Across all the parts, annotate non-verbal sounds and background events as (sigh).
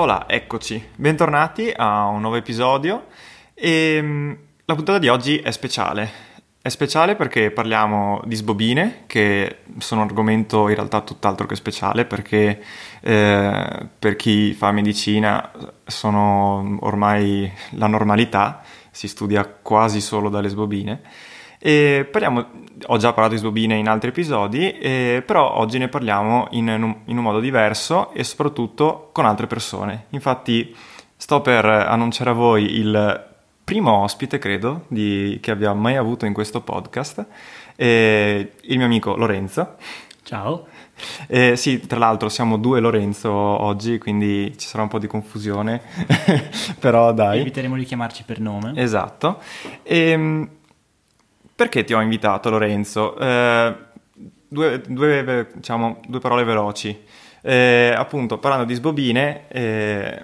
Hola, eccoci, bentornati a un nuovo episodio e mm, la puntata di oggi è speciale. È speciale perché parliamo di sbobine, che sono un argomento in realtà tutt'altro che speciale, perché eh, per chi fa medicina sono ormai la normalità, si studia quasi solo dalle sbobine. E parliamo, ho già parlato di sbobine in altri episodi, eh, però oggi ne parliamo in un, in un modo diverso e soprattutto con altre persone. Infatti sto per annunciare a voi il primo ospite, credo, di, che abbiamo mai avuto in questo podcast, eh, il mio amico Lorenzo. Ciao. Eh, sì, tra l'altro siamo due Lorenzo oggi, quindi ci sarà un po' di confusione, (laughs) però dai. Eviteremo di chiamarci per nome. Esatto. E, ehm, perché ti ho invitato Lorenzo? Eh, due, due, diciamo, due, parole veloci. Eh, appunto, parlando di sbobine, eh,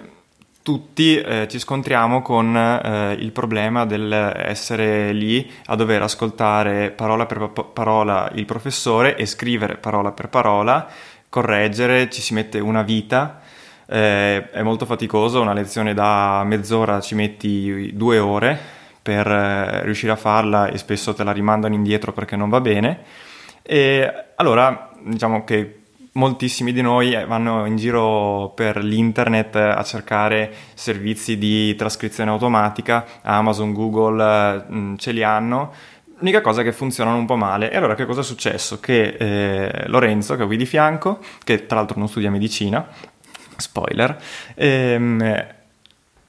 tutti eh, ci scontriamo con eh, il problema dell'essere lì a dover ascoltare parola per parola il professore e scrivere parola per parola, correggere, ci si mette una vita. Eh, è molto faticoso, una lezione da mezz'ora ci metti due ore, per eh, riuscire a farla e spesso te la rimandano indietro perché non va bene. E allora diciamo che moltissimi di noi vanno in giro per l'internet a cercare servizi di trascrizione automatica, Amazon, Google mh, ce li hanno. L'unica cosa è che funzionano un po' male. E allora che cosa è successo? Che eh, Lorenzo, che è qui di fianco, che tra l'altro non studia medicina, spoiler, ehm, eh,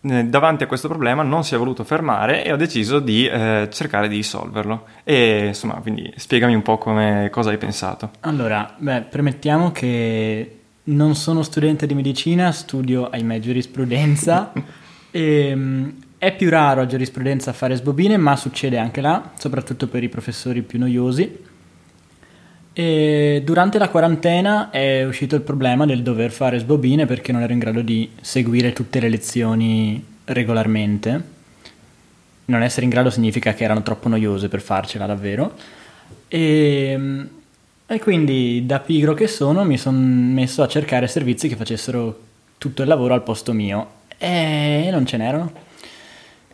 davanti a questo problema non si è voluto fermare e ho deciso di eh, cercare di risolverlo. E insomma, quindi spiegami un po' come, cosa hai pensato. Allora, beh, premettiamo che non sono studente di medicina, studio ahimè giurisprudenza. (laughs) e, um, è più raro a giurisprudenza fare sbobine, ma succede anche là, soprattutto per i professori più noiosi. E durante la quarantena è uscito il problema del dover fare sbobine perché non ero in grado di seguire tutte le lezioni regolarmente. Non essere in grado significa che erano troppo noiose per farcela davvero. E, e quindi da pigro che sono mi sono messo a cercare servizi che facessero tutto il lavoro al posto mio e non ce n'erano.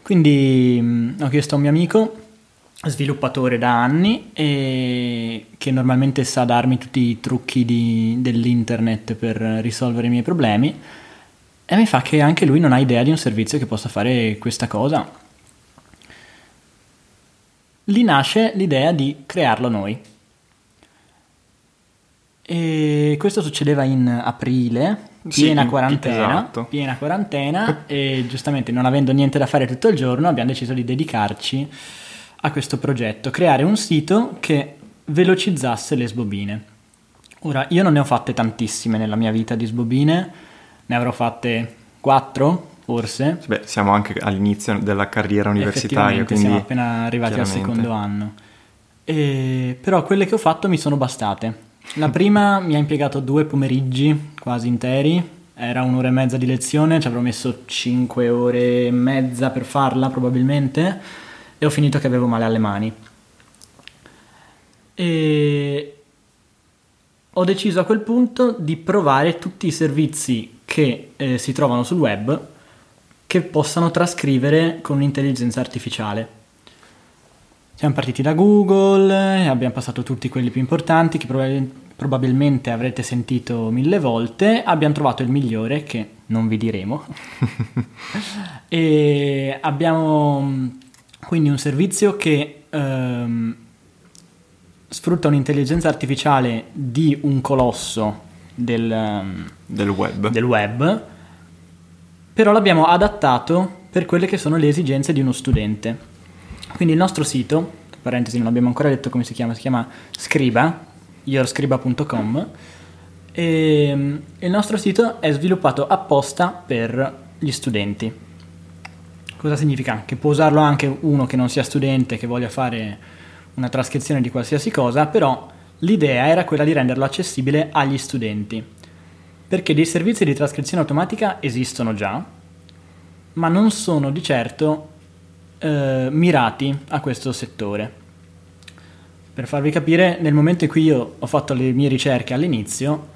Quindi mm, ho chiesto a un mio amico sviluppatore da anni e che normalmente sa darmi tutti i trucchi di, dell'internet per risolvere i miei problemi e mi fa che anche lui non ha idea di un servizio che possa fare questa cosa. Lì nasce l'idea di crearlo noi. E questo succedeva in aprile, piena sì, quarantena, esatto. piena quarantena (laughs) e giustamente non avendo niente da fare tutto il giorno abbiamo deciso di dedicarci a questo progetto, creare un sito che velocizzasse le sbobine. Ora, io non ne ho fatte tantissime nella mia vita di sbobine, ne avrò fatte quattro forse. Beh, siamo anche all'inizio della carriera universitaria, quindi siamo appena arrivati al secondo anno. E, però quelle che ho fatto mi sono bastate. La prima mi ha impiegato due pomeriggi quasi interi era un'ora e mezza di lezione, ci avrò messo 5 ore e mezza per farla probabilmente e ho finito che avevo male alle mani. E ho deciso a quel punto di provare tutti i servizi che eh, si trovano sul web che possano trascrivere con un'intelligenza artificiale. Siamo partiti da Google, abbiamo passato tutti quelli più importanti che probabilmente probabilmente avrete sentito mille volte, abbiamo trovato il migliore che non vi diremo. (laughs) e abbiamo quindi un servizio che ehm, sfrutta un'intelligenza artificiale di un colosso del, ehm, del, web. del web, però l'abbiamo adattato per quelle che sono le esigenze di uno studente. Quindi il nostro sito, parentesi non abbiamo ancora detto come si chiama, si chiama Scriba, yourscriba.com e mm, il nostro sito è sviluppato apposta per gli studenti. Cosa significa? Che può usarlo anche uno che non sia studente, che voglia fare una trascrizione di qualsiasi cosa, però l'idea era quella di renderlo accessibile agli studenti. Perché dei servizi di trascrizione automatica esistono già, ma non sono di certo eh, mirati a questo settore. Per farvi capire, nel momento in cui io ho fatto le mie ricerche all'inizio,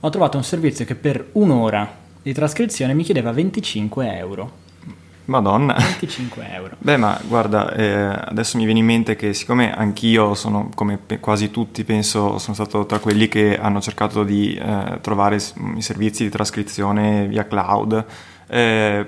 ho trovato un servizio che per un'ora di trascrizione mi chiedeva 25 euro. Madonna. 25 euro. Beh, ma guarda, eh, adesso mi viene in mente che siccome anch'io sono, come pe- quasi tutti, penso, sono stato tra quelli che hanno cercato di eh, trovare i servizi di trascrizione via cloud, eh,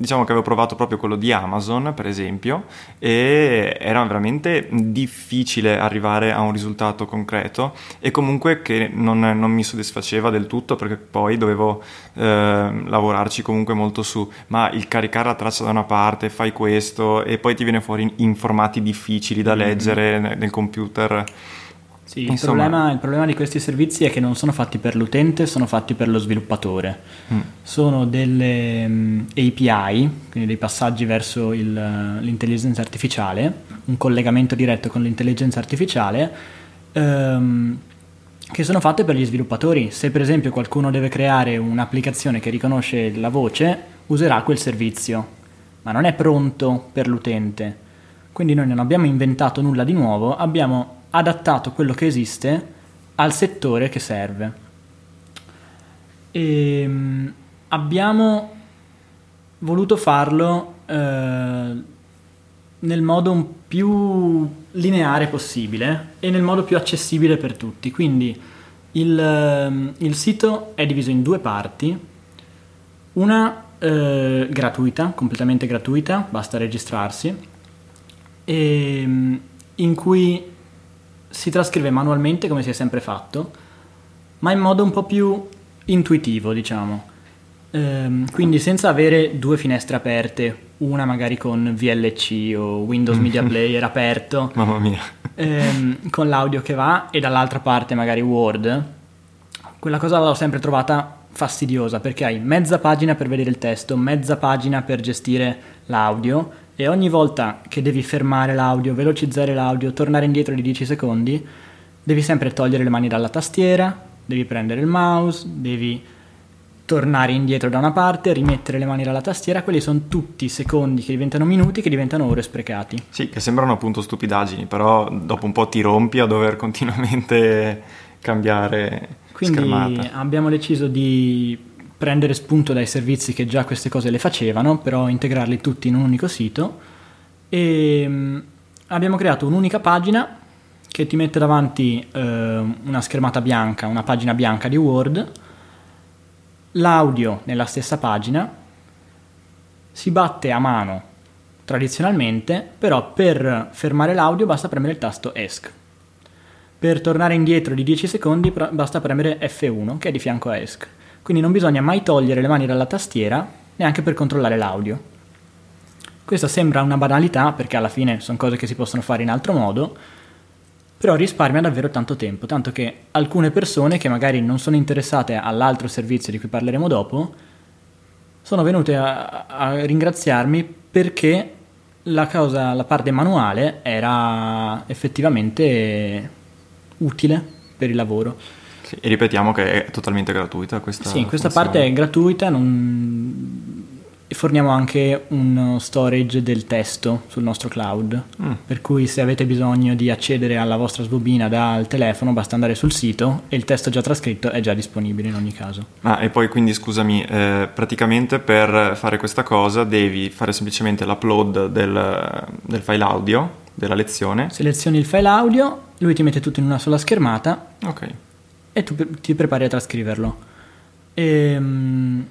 diciamo che avevo provato proprio quello di Amazon, per esempio, e era veramente difficile arrivare a un risultato concreto e comunque che non, non mi soddisfaceva del tutto perché poi dovevo eh, lavorarci comunque molto su, ma il caricare la traccia da una parte, fai questo e poi ti viene fuori in, in formati difficili da mm-hmm. leggere mm-hmm. nel computer sì, il problema, il, problema, di questi servizi è che non sono fatti per l'utente, sono fatti per lo sviluppatore. Mm. Sono delle um, API, quindi dei passaggi verso il, l'intelligenza artificiale, un collegamento diretto con l'intelligenza artificiale, um, che sono fatte per gli sviluppatori. Se per esempio qualcuno deve creare un'applicazione che riconosce la voce, userà quel servizio, ma non è pronto per l'utente. Quindi noi non abbiamo inventato nulla di nuovo, abbiamo adattato quello che esiste al settore che serve. E ehm, abbiamo voluto farlo eh, nel modo più lineare possibile e nel modo più accessibile per tutti. Quindi il, ehm, il sito è diviso in due parti, una eh, gratuita, completamente gratuita, basta registrarsi, e, ehm, in cui si trascrive manualmente come si è sempre fatto, ma in modo un po' più intuitivo, diciamo. Ehm, quindi senza avere due finestre aperte, una magari con VLC o Windows Media Player (laughs) aperto, Mamma mia. Ehm, con l'audio che va e dall'altra parte magari Word. Quella cosa l'ho sempre trovata fastidiosa perché hai mezza pagina per vedere il testo, mezza pagina per gestire l'audio e ogni volta che devi fermare l'audio, velocizzare l'audio, tornare indietro di 10 secondi, devi sempre togliere le mani dalla tastiera, devi prendere il mouse, devi tornare indietro da una parte, rimettere le mani dalla tastiera, quelli sono tutti secondi che diventano minuti, che diventano ore sprecati. Sì, che sembrano appunto stupidaggini, però dopo un po' ti rompi a dover continuamente (laughs) cambiare Quindi schermata. abbiamo deciso di prendere spunto dai servizi che già queste cose le facevano, però integrarli tutti in un unico sito. E um, abbiamo creato un'unica pagina che ti mette davanti uh, una schermata bianca, una pagina bianca di Word, l'audio nella stessa pagina, si batte a mano tradizionalmente, però per fermare l'audio basta premere il tasto ESC. Per tornare indietro di 10 secondi basta premere F1 che è di fianco a ESC quindi non bisogna mai togliere le mani dalla tastiera neanche per controllare l'audio. Questa sembra una banalità perché alla fine sono cose che si possono fare in altro modo, però risparmia davvero tanto tempo, tanto che alcune persone che magari non sono interessate all'altro servizio di cui parleremo dopo, sono venute a, a ringraziarmi perché la, cosa, la parte manuale era effettivamente utile per il lavoro. Sì, e ripetiamo che è totalmente gratuita questa Sì, questa funzione. parte è gratuita, non... e forniamo anche uno storage del testo sul nostro cloud, Mm. per cui se avete bisogno di accedere alla vostra sbobina dal telefono basta andare sul sito e il testo già trascritto è già disponibile in ogni caso. Ah, e poi quindi scusami, eh, praticamente per fare questa cosa devi fare semplicemente l'upload del, del file audio della lezione. Selezioni il file audio, lui ti mette tutto in una sola schermata Ok, e tu ti prepari a trascriverlo. Ehm,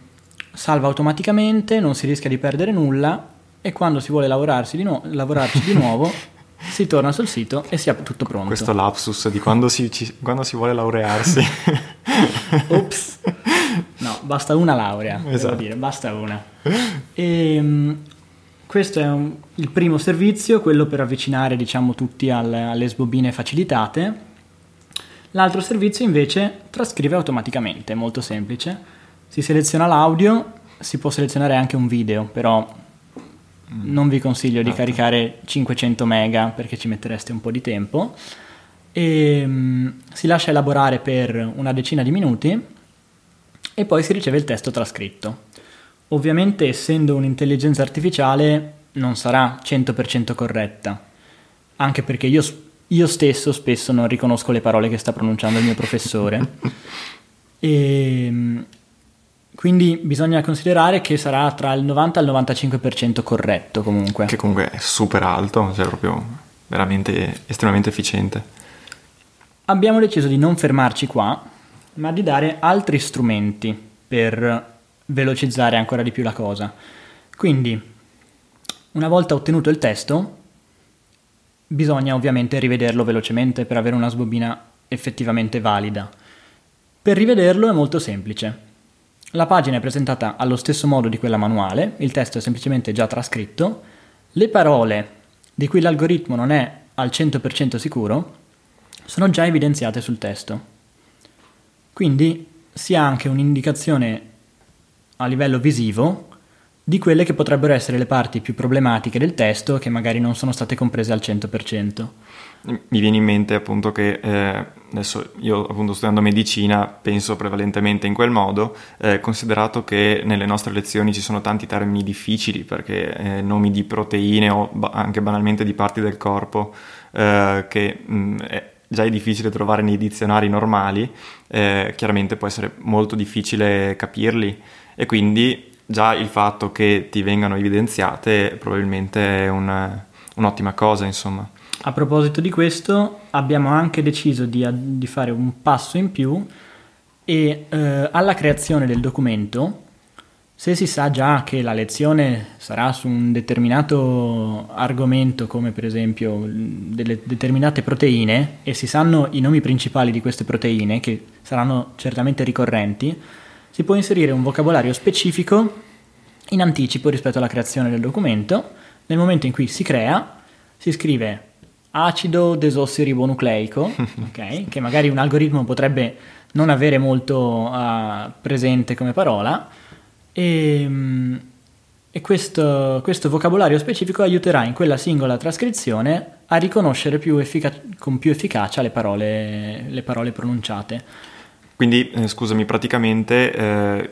salva automaticamente, non si rischia di perdere nulla e quando si vuole lavorarsi di nuo- lavorarci di nuovo (laughs) si torna sul sito e si ha tutto pronto. questo lapsus di quando si, ci- quando si vuole laurearsi. (laughs) Ops. No, basta una laurea, Esatto. dire, basta una. Ehm, questo è un- il primo servizio, quello per avvicinare diciamo tutti al- alle sbobine facilitate. L'altro servizio invece trascrive automaticamente, è molto semplice. Si seleziona l'audio, si può selezionare anche un video, però non vi consiglio di Esatto. caricare 500 mega perché ci mettereste un po' di tempo. E, mm, si lascia elaborare per una decina di minuti e poi si riceve il testo trascritto. Ovviamente, essendo un'intelligenza artificiale, non sarà 100% corretta, anche perché io, io stesso spesso non riconosco le parole che sta pronunciando il mio professore. (laughs) e, mm, quindi bisogna considerare che sarà tra il 90 e il 95% corretto comunque. che comunque è super alto, cioè proprio veramente estremamente efficiente. Abbiamo deciso di non fermarci qua, ma di dare altri strumenti per velocizzare ancora di più la cosa. Quindi, una volta ottenuto il testo, bisogna ovviamente rivederlo velocemente per avere una sbobina effettivamente valida. Per rivederlo è molto semplice. La pagina è presentata allo stesso modo di quella manuale, il testo è semplicemente già trascritto, le parole di cui l'algoritmo non è al 100% sicuro sono già evidenziate sul testo. Quindi si ha anche un'indicazione a livello visivo di quelle che potrebbero essere le parti più problematiche del testo che magari non sono state comprese al 100%. Mi viene in mente appunto che eh, adesso io appunto studiando medicina penso prevalentemente in quel modo, eh, considerato che nelle nostre lezioni ci sono tanti termini difficili perché eh, nomi di proteine o ba- anche banalmente di parti del corpo eh, che mh, è, già è difficile trovare nei dizionari normali, eh, chiaramente può essere molto difficile capirli e quindi già il fatto che ti vengano evidenziate probabilmente è un- un'ottima cosa insomma. A proposito di questo, abbiamo anche deciso di, di fare un passo in più e eh, alla creazione del documento, se si sa già che la lezione sarà su un determinato argomento, come per esempio mh, delle determinate proteine, e si sanno i nomi principali di queste proteine, che saranno certamente ricorrenti, si può inserire un vocabolario specifico in anticipo rispetto alla creazione del documento. Nel momento in cui si crea, si scrive acido desossiribonucleico, (laughs) ok? che magari un algoritmo potrebbe non avere molto uh, presente come parola, e, mm, e questo, questo, vocabolario specifico aiuterà in quella singola trascrizione a riconoscere più effica- con più efficacia le parole, le parole pronunciate. Quindi, eh, scusami, praticamente eh,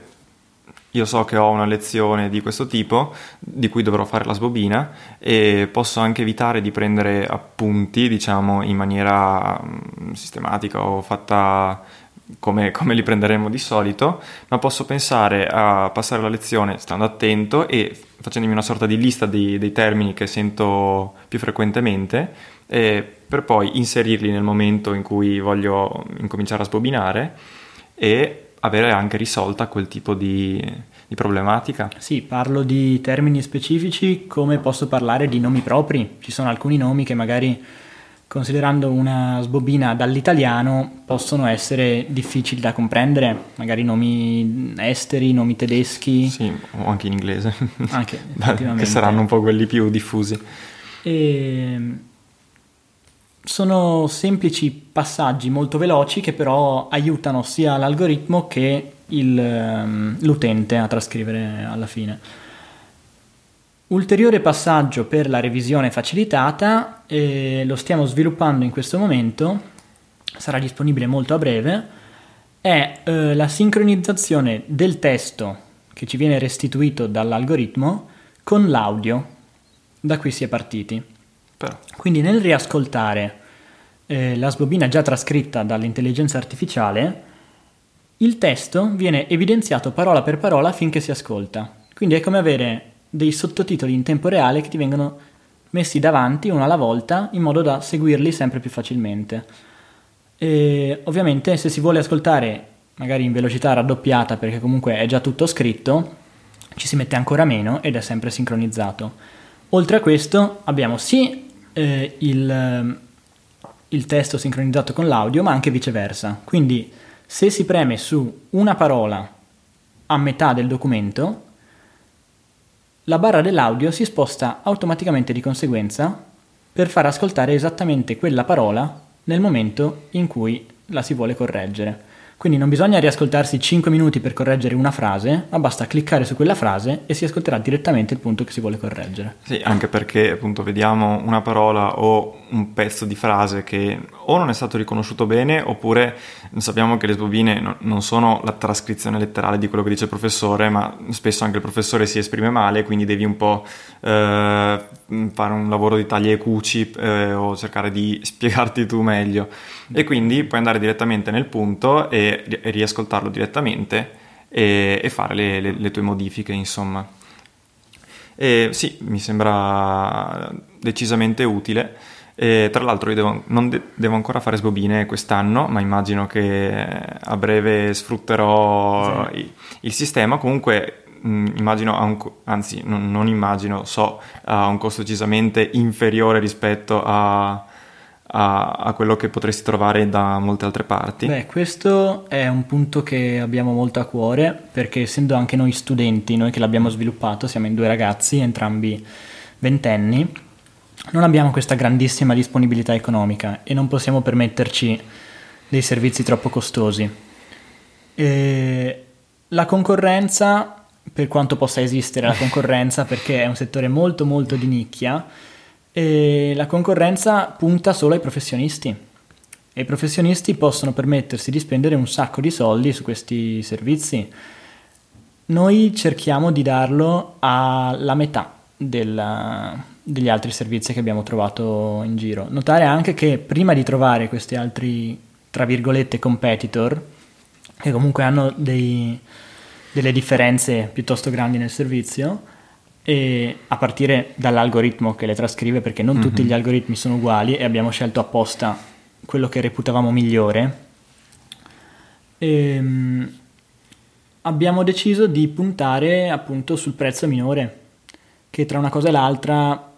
io so che ho una lezione di questo tipo, di cui dovrò fare la sbobina, e posso anche evitare di prendere appunti, diciamo, in maniera mh, sistematica o fatta come, come, li prenderemo di solito, ma posso pensare a passare la lezione stando attento e facendomi una sorta di lista dei, dei termini che sento più frequentemente, per poi inserirli nel momento in cui voglio incominciare a sbobinare e avere anche risolta quel tipo di, di, problematica. Sì, parlo di termini specifici come posso parlare di nomi propri. Ci sono alcuni nomi che magari considerando una sbobina dall'italiano possono essere difficili da comprendere, magari nomi esteri, nomi tedeschi. Sì, o anche in inglese. Anche, (laughs) che saranno un po' quelli più diffusi. E sono semplici passaggi molto veloci che però aiutano sia l'algoritmo che il, l'utente a trascrivere alla fine. Ulteriore passaggio per la revisione facilitata, eh, lo stiamo sviluppando in questo momento, sarà disponibile molto a breve, è eh, la sincronizzazione del testo che ci viene restituito dall'algoritmo con l'audio. Da qui si è partiti. Però. Quindi nel riascoltare eh, la sbobina già trascritta dall'intelligenza artificiale, il testo viene evidenziato parola per parola finché si ascolta. Quindi è come avere dei sottotitoli in tempo reale che ti vengono messi davanti uno alla volta in modo da seguirli sempre più facilmente. E ovviamente se si vuole ascoltare magari in velocità raddoppiata perché comunque è già tutto scritto, ci si mette ancora meno ed è sempre sincronizzato. Oltre a questo abbiamo sì eh, il, il testo sincronizzato con l'audio, ma anche viceversa. Quindi se si preme su una parola a metà del documento, la barra dell'audio si sposta automaticamente di conseguenza per far ascoltare esattamente quella parola nel momento in cui la si vuole correggere. Quindi non bisogna riascoltarsi 5 minuti per correggere una frase, ma basta cliccare su quella frase e si ascolterà direttamente il punto che si vuole correggere. Sì, anche perché appunto vediamo una parola o un pezzo di frase che o non è stato riconosciuto bene oppure sappiamo che le sbobine non sono la trascrizione letterale di quello che dice il professore, ma spesso anche il professore si esprime male, quindi devi un po' eh, fare un lavoro di taglia e cuci eh, o cercare di (laughs) spiegarti tu meglio. E quindi puoi andare direttamente nel punto e, e riascoltarlo direttamente e, e fare le, le, le tue modifiche, insomma. E sì, mi sembra decisamente utile. E tra l'altro io devo, non de- devo ancora fare sbobine quest'anno, ma immagino che a breve sfrutterò sì. il, il sistema. Comunque immagino, un, anzi non, non, immagino, so, ha un costo decisamente inferiore rispetto a, a, a, quello che potresti trovare da molte altre parti. Beh, questo è un punto che abbiamo molto a cuore perché essendo anche noi studenti, noi che l'abbiamo sviluppato, siamo in due ragazzi, entrambi ventenni, non abbiamo questa grandissima disponibilità economica e non possiamo permetterci dei servizi troppo costosi. E la concorrenza, per quanto possa esistere la concorrenza, perché è un settore molto molto di nicchia, la concorrenza punta solo ai professionisti e i professionisti possono permettersi di spendere un sacco di soldi su questi servizi. Noi cerchiamo di darlo alla metà della, degli altri servizi che abbiamo trovato in giro. Notare anche che prima di trovare questi altri, tra virgolette, competitor, che comunque hanno dei, delle differenze piuttosto grandi nel servizio, e a partire dall'algoritmo che le trascrive, perché non mm-hmm. tutti gli algoritmi sono uguali e abbiamo scelto apposta quello che reputavamo migliore. E, ehm, abbiamo deciso di puntare appunto sul prezzo minore, che tra una cosa e l'altra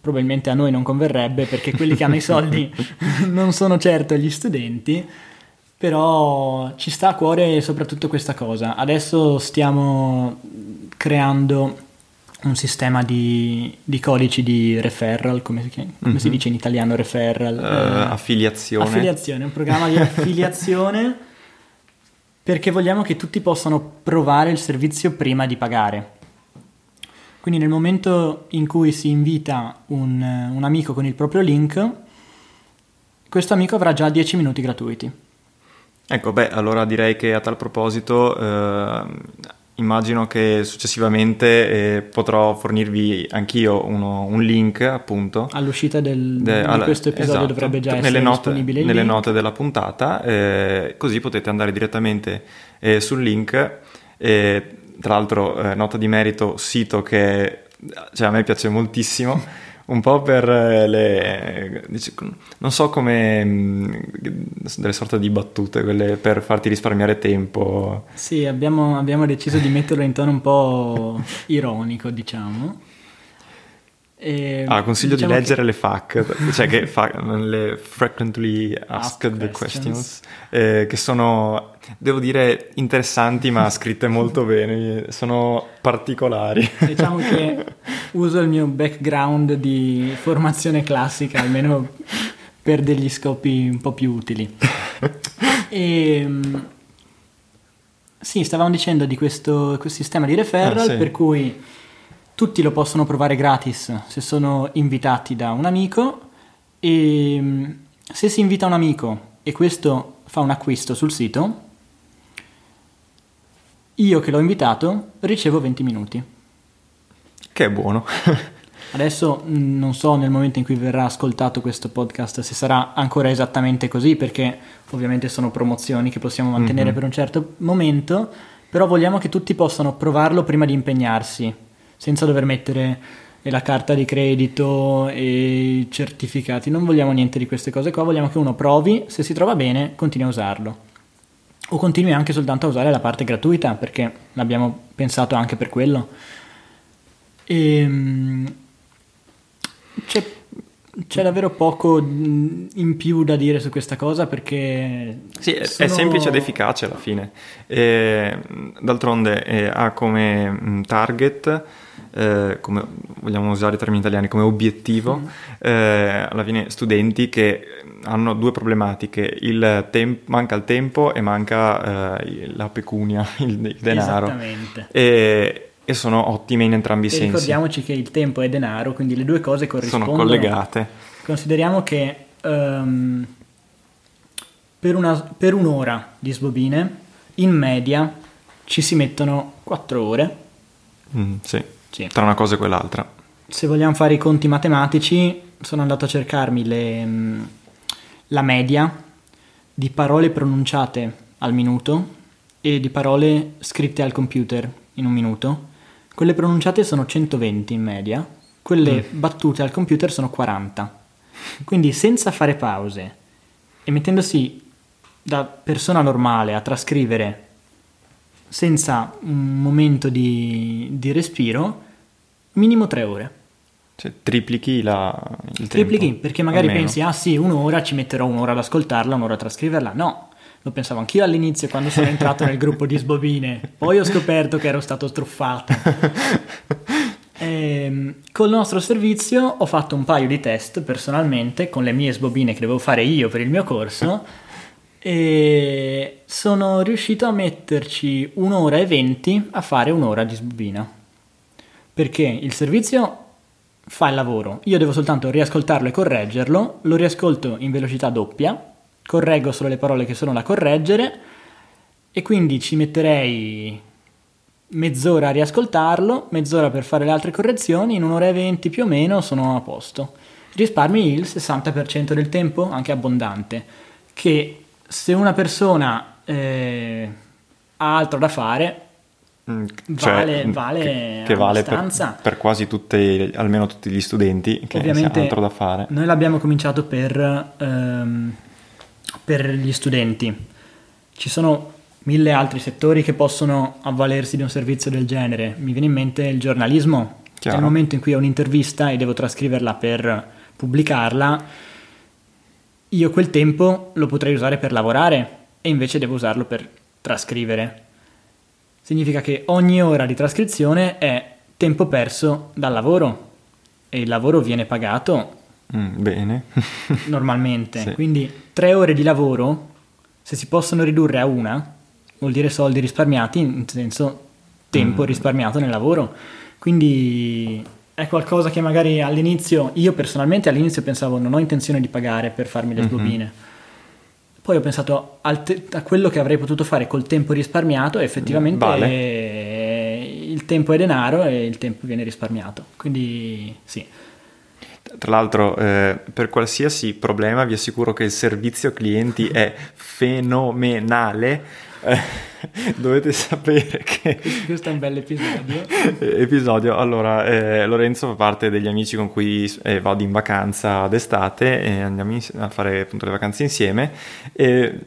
probabilmente a noi non converrebbe perché quelli che hanno i soldi (laughs) non sono certo gli studenti, però ci sta a cuore soprattutto questa cosa. Adesso stiamo creando un sistema di, di codici di referral, come, si, come mm-hmm. si, mhm. dice in italiano referral? Uh, eh, affiliazione. Affiliazione, un programma di (laughs) affiliazione perché vogliamo che tutti possano provare il servizio prima di pagare. Quindi nel momento in cui si invita un, un amico con il proprio link, questo amico avrà già 10 minuti gratuiti. Ecco, beh, allora direi che a tal proposito eh, immagino che successivamente eh, potrò fornirvi anch'io uno, un link appunto. All'uscita del, de, di questo episodio esatto, dovrebbe già essere note, disponibile nelle note della puntata eh, così potete andare direttamente eh, sul link. Tra l'altro eh, nota di merito sito che cioè, a me piace moltissimo un po' per eh, le non so come mm, delle sorte di battute quelle per farti risparmiare tempo. Sì abbiamo, abbiamo deciso di metterlo in tono un po' (laughs) ironico diciamo e, ah, consiglio diciamo di leggere che... le FAQ, cioè che fa, le Frequently Asked, asked Questions, eh, che sono, devo dire, interessanti ma scritte molto (laughs) bene, sono particolari. Diciamo che (laughs) uso il mio background di formazione classica, almeno per degli scopi un po' più utili. E, ehm, sì, stavamo dicendo di questo, questo sistema di referral ah, sì. per cui tutti lo possono provare gratis se sono invitati da un amico e mm, se si invita un amico e questo fa un acquisto sul sito, io che l'ho invitato ricevo 20 minuti. Che è buono. (laughs) Adesso mh, non so nel momento in cui verrà ascoltato questo podcast se sarà ancora esattamente così, perché ovviamente sono promozioni che possiamo mantenere Mhm. per un certo momento, però vogliamo che tutti possano provarlo prima di impegnarsi, senza dover mettere la carta di credito e i certificati. Non vogliamo niente di queste cose qua, vogliamo che uno provi, se si trova bene, continui a usarlo. O continui anche soltanto a usare la parte gratuita, perché l'abbiamo pensato anche per quello. Ehm, c'è, c'è davvero poco in più da dire su questa cosa perché Sì, è, è sono- semplice ed efficace alla fine. E, d'altronde eh, ha come target, eh, come vogliamo usare i termini italiani, come obiettivo, Mm. eh, alla fine studenti che hanno due problematiche, il tem- manca il tempo e manca eh, la pecunia, (laughs) il, il denaro. Esattamente. E, e sono ottime in entrambi i E sensi. ricordiamoci che il tempo è denaro, quindi le due cose Sono corrispondono. collegate. Consideriamo che ehm, per, una- per un'ora di sbobine, in media, ci si mettono 4 ore. Mm, sì, Sì. tra una cosa e quell'altra. Se vogliamo fare i conti matematici, sono andato a cercarmi le, mh, la media di parole pronunciate al minuto e di parole scritte al computer in un minuto. Quelle pronunciate sono 120 in media, quelle battute al computer sono 40. Quindi senza fare pause e mettendosi da persona normale a trascrivere senza un momento di, di respiro, minimo 3 ore. Cioè, triplichi la, il Triplichi, tempo, perché magari almeno. pensi, ah sì, un'ora ci metterò un'ora ad ascoltarla, un'ora a trascriverla. No, lo pensavo anch'io all'inizio quando sono entrato nel gruppo di sbobine. Poi ho scoperto che ero stato truffato. (laughs) Ehm, col nostro servizio ho fatto un paio di test personalmente con le mie sbobine che dovevo fare io per il mio corso e sono riuscito a metterci un'ora e venti a fare un'ora di sbobina. Perché il servizio fa il lavoro, io devo soltanto riascoltarlo e correggerlo, lo riascolto in velocità doppia, correggo solo le parole che sono da correggere e quindi ci metterei mezz'ora a riascoltarlo, mezz'ora per fare le altre correzioni, in un'ora e venti più o meno sono a posto. Risparmi il 60% del tempo, anche abbondante, che se una persona eh, ha altro da fare, Mm, Vale- mm, vale che, che vale per, per quasi tutti, almeno tutti gli studenti che Ovviamente altro da fare. noi l'abbiamo cominciato per, ehm, per gli studenti. Ci sono mille altri settori che possono avvalersi di un servizio del genere. Mi viene in mente il giornalismo. Chiaro. Nel momento in cui ho un'intervista e devo trascriverla per pubblicarla, io quel tempo lo potrei usare per lavorare e invece devo usarlo per trascrivere. Significa che ogni ora di trascrizione è tempo perso dal lavoro e il lavoro viene pagato Mm, bene. (laughs) normalmente. Sì. Quindi tre ore di lavoro, se si possono ridurre a una, vuol dire soldi risparmiati, in senso tempo Mm. risparmiato nel lavoro. Quindi è qualcosa che magari all'inizio, io personalmente all'inizio pensavo non ho intenzione di pagare per farmi le Mhm. sbobine. Poi ho pensato te- a quello che avrei potuto fare col tempo risparmiato e effettivamente Vale. eh, il tempo è denaro e il tempo viene risparmiato. Quindi sì. Tra l'altro, eh, per qualsiasi problema vi assicuro che il servizio clienti è fenomenale. Eh, (laughs) dovete sapere che (laughs) Questo è un bel episodio. episodio. Allora, eh, Lorenzo fa parte degli amici con cui eh, vado in vacanza d'estate e andiamo ins- a fare appunto le vacanze insieme. E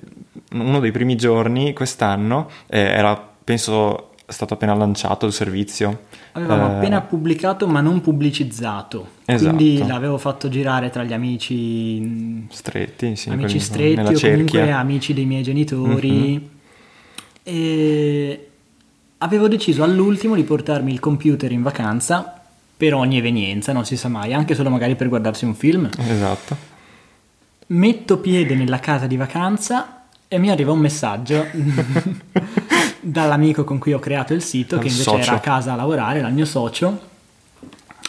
uno dei primi giorni quest'anno eh, era, penso, stato appena lanciato il servizio. Avevamo Eh, appena pubblicato ma non pubblicizzato, Esatto. quindi l'avevo fatto girare tra gli amici, mh, stretti, sì, amici quelli stretti o comunque cerchia. amici dei miei genitori. E avevo deciso all'ultimo di portarmi il computer in vacanza per ogni evenienza, non si sa mai, anche solo magari per guardarsi un film. Esatto. Metto piede nella casa di vacanza e mi arriva un messaggio (laughs) dall'amico con cui ho creato il sito, Dal che invece socio. era a casa a lavorare, era il mio socio.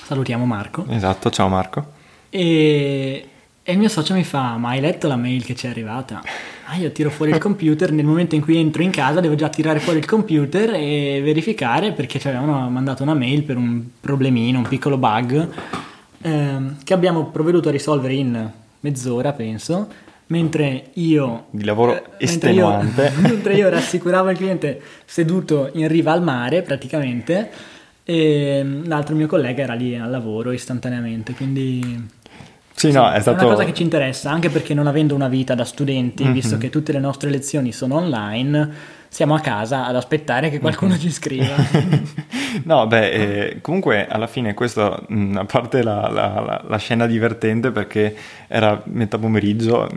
Salutiamo Marco. Esatto, ciao Marco. E, e il mio socio mi fa: Ma hai letto la mail che ci è arrivata? Ah, io tiro fuori il (laughs) computer, nel momento in cui entro in casa devo già tirare fuori il computer e verificare perché ci avevano mandato una mail per un problemino, un piccolo bug ehm, che abbiamo provveduto a risolvere in mezz'ora, penso, mentre io... Di lavoro eh, estenuante. Mentre io, (laughs) mentre io rassicuravo il cliente seduto in riva al mare praticamente e l'altro mio collega era lì al lavoro istantaneamente, quindi... Sì, no, è stato... una cosa che ci interessa, anche perché non avendo una vita da studenti, Mhm. visto che tutte le nostre lezioni sono online, siamo a casa ad aspettare che qualcuno ci scriva. (laughs) No, beh, eh, comunque alla fine questo, mh, a parte la, la- la- la scena divertente perché era metà pomeriggio,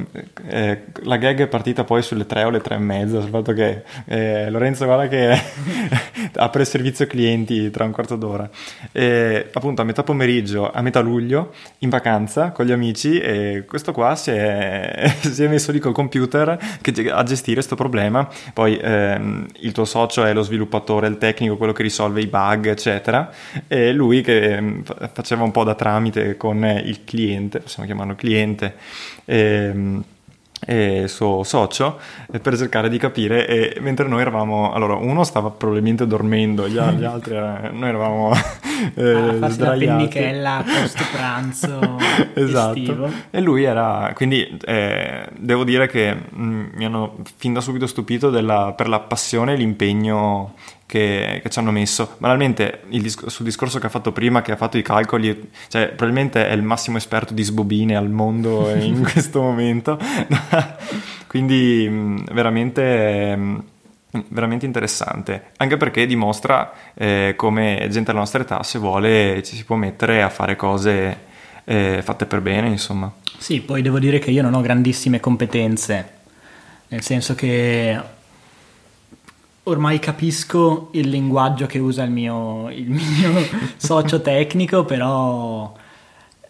eh, la gag è partita poi sulle tre o le tre e mezza, sul fatto che eh, Lorenzo guarda che (laughs) apre il servizio clienti tra un quarto d'ora. E, appunto a metà pomeriggio, a metà luglio, in vacanza con gli amici e questo qua si è, (laughs) si è messo lì col computer che- a gestire questo problema. Poi ehm, il tuo socio è lo sviluppatore, il tecnico, quello che risolve i bug, eccetera, e lui che ehm, fa- faceva un po' da tramite con eh, il cliente, possiamo chiamarlo cliente. ehm, e il suo socio eh, per cercare di capire e mentre noi eravamo allora uno stava probabilmente dormendo gli, gli (laughs) altri era- noi eravamo (laughs) eh, a farsi la sdraiati. pennichella post pranzo (laughs) esatto estivo. e lui era quindi eh, devo dire che mh, mi hanno fin da subito stupito della- per la passione e l'impegno che, che ci hanno messo. Banalmente il dis- sul discorso che ha fatto prima che ha fatto i calcoli cioè probabilmente è il massimo esperto di sbobine al mondo (laughs) in questo momento. (laughs) Quindi veramente veramente interessante. Anche perché dimostra eh, come gente della nostra età se vuole ci si può mettere a fare cose eh, fatte per bene insomma. Sì, poi devo dire che io non ho grandissime competenze, nel senso che ormai capisco il linguaggio che usa il mio, il mio (laughs) socio tecnico, però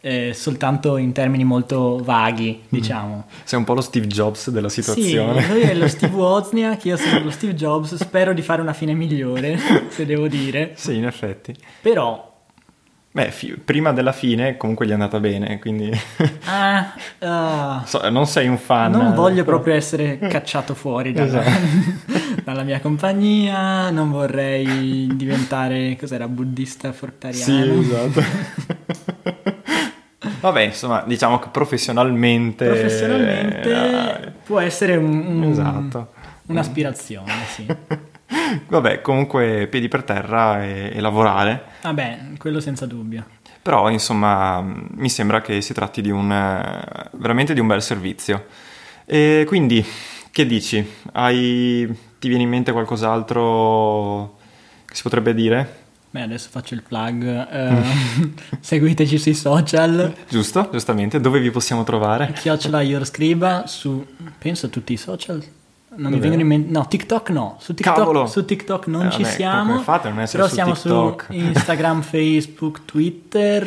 eh, soltanto in termini molto vaghi, diciamo. sei un po' lo Steve Jobs della situazione Sì, lui è lo Steve (laughs) Wozniak, io sono lo Steve Jobs, spero di fare una fine migliore, (laughs) se devo dire. sì in effetti Però, beh fi- prima della fine comunque gli è andata bene quindi ah, ah, so- non sei un fan Non voglio proprio essere cacciato fuori dalla, Esatto. Dalla mia compagnia, non vorrei diventare, cos'era, buddista sì fortariano. esatto (laughs) vabbè insomma diciamo che professionalmente Professionalmente eh, può essere un- un- esatto un'aspirazione, sì. (laughs) Vabbè, comunque piedi per terra e, e lavorare. Vabbè, quello senza dubbio. Però, insomma, mi sembra che si tratti di un veramente di un bel servizio. E quindi, che dici? Hai, ti viene in mente qualcos'altro che si potrebbe dire? Beh, adesso faccio il plug. eh, (laughs) seguiteci sui social. Giusto? Giustamente. Dove vi possiamo trovare? (laughs) Chiocciola Yorscriba su, penso, tutti i social. Non mi Davvero? vengono in mente. No, TikTok no. Su TikTok, Cavolo! su TikTok non Eh, ci vabbè, siamo. come fate a non essere però su siamo TikTok? su Instagram, (laughs) Facebook, Twitter.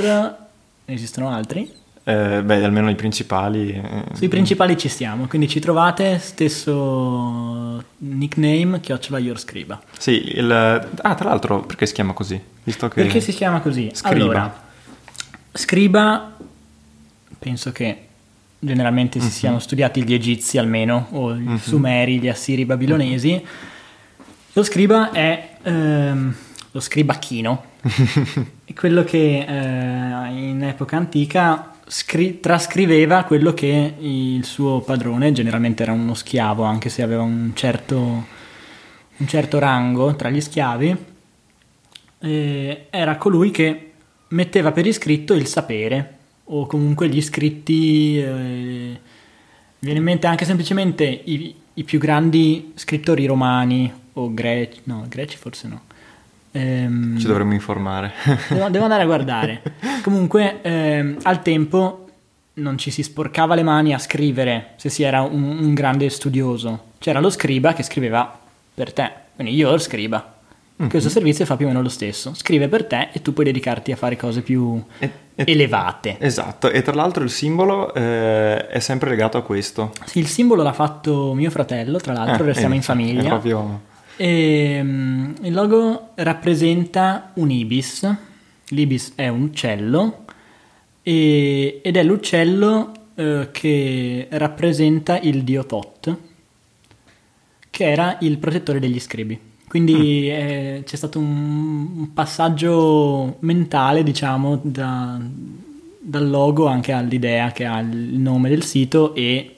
Ne esistono altri? Eh, beh, almeno i principali. eh, Sui principali ci siamo, quindi ci trovate. Stesso nickname, chiocciola Yorscriba. Sì, il... Ah, tra l'altro, perché si chiama così? Visto che... Perché si chiama così? Scriba. Allora, scriba, penso che generalmente Mhm. si siano studiati gli egizi almeno, o i sumeri, gli assiri, i babilonesi. Lo scriba è ehm, lo scribacchino, (laughs) è quello che eh, in epoca antica scri- trascriveva quello che il suo padrone, generalmente era uno schiavo, anche se aveva un certo, un certo rango tra gli schiavi, eh, era colui che metteva per iscritto il sapere o comunque gli scritti eh, viene in mente anche semplicemente i, i più grandi scrittori romani o greci no greci forse no Ehm, Ci dovremmo informare. (laughs) Devo, devo andare a guardare. Comunque, ehm, al tempo non ci si sporcava le mani a scrivere se si era un, un grande studioso. C'era lo scriba che scriveva per te. Quindi io lo scriba. Questo servizio fa più o meno lo stesso. Scrive per te e tu puoi dedicarti a fare cose più E- e- elevate. Esatto, e tra l'altro il simbolo eh, è sempre legato a questo. Sì, il simbolo l'ha fatto mio fratello, tra l'altro, Eh, restiamo eh, in famiglia. È proprio... E, mm, il logo rappresenta un ibis. L'ibis è un uccello e- ed è l'uccello eh, che rappresenta il dio Tot, che era il protettore degli scribi. Quindi mm. eh, c'è stato un, un, passaggio mentale, diciamo, da, dal logo anche all'idea che ha il nome del sito e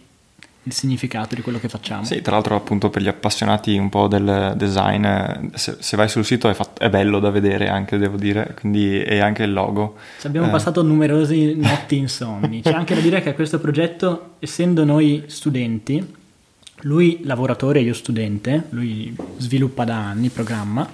il significato di quello che facciamo. Sì, tra l'altro appunto per gli appassionati un po' del design, se, se vai sul sito è, fatto, è, bello da vedere anche, devo dire, quindi e anche il logo. Ci abbiamo eh. passato numerosi notti insonni. C'è anche da dire che questo progetto, essendo noi studenti, lui lavoratore e io studente, lui sviluppa da anni, programma,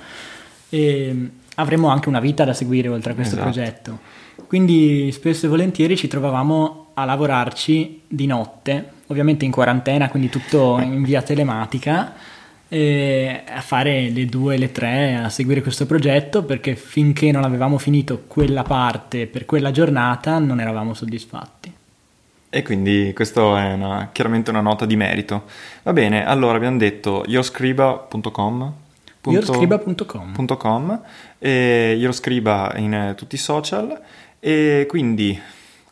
e avremo anche una vita da seguire oltre a questo esatto. progetto. Quindi spesso e volentieri ci trovavamo a lavorarci di notte, ovviamente in quarantena, quindi tutto in via telematica, a fare le due, le tre, a seguire questo progetto perché finché non avevamo finito quella parte per quella giornata non eravamo soddisfatti. E quindi questo è una, chiaramente una nota di merito. Va bene, allora abbiamo detto yourscriba.com yourscriba.com e yourscriba in tutti i social e quindi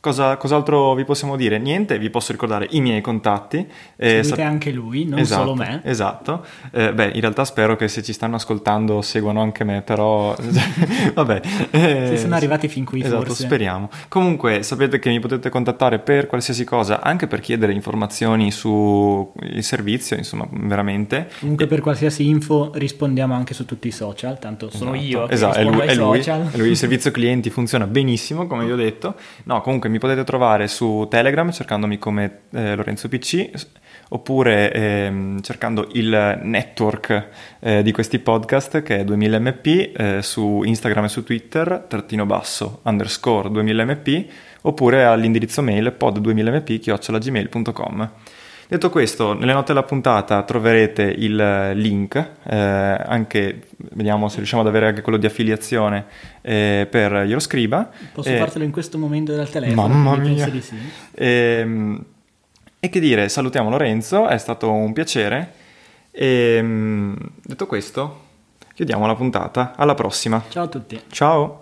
Cosa, cos'altro vi possiamo dire? Niente, vi posso ricordare i miei contatti. Eh, Seguite sap- anche lui, non esatto, solo me. Esatto. Eh, beh, in realtà spero che se ci stanno ascoltando seguano anche me, però (laughs) vabbè. Eh, se sono arrivati fin qui esatto, forse. speriamo. Comunque sapete che mi potete contattare per qualsiasi cosa, anche per chiedere informazioni sul servizio, insomma, veramente. Comunque per qualsiasi info rispondiamo anche su tutti i social, tanto sono esatto. io esatto, è lui, è lui, è lui, il servizio clienti funziona benissimo, come vi ho detto. No, comunque mi potete trovare su Telegram cercandomi come eh, Lorenzo PC oppure ehm, cercando il network eh, di questi podcast che è 2000mp eh, su Instagram e su Twitter trattino basso underscore 2000mp oppure all'indirizzo mail pod2000mp chiocciolagmail.com Detto questo, nelle note della puntata troverete il link, eh, anche vediamo se riusciamo ad avere anche quello di affiliazione eh, per Euroscriba. Posso eh, fartelo in questo momento dal telefono? Mamma mia! Di sì. e, ehm, e che dire, salutiamo Lorenzo, è stato un piacere. E ehm, detto questo, chiudiamo la puntata. Alla prossima. Ciao a tutti. Ciao.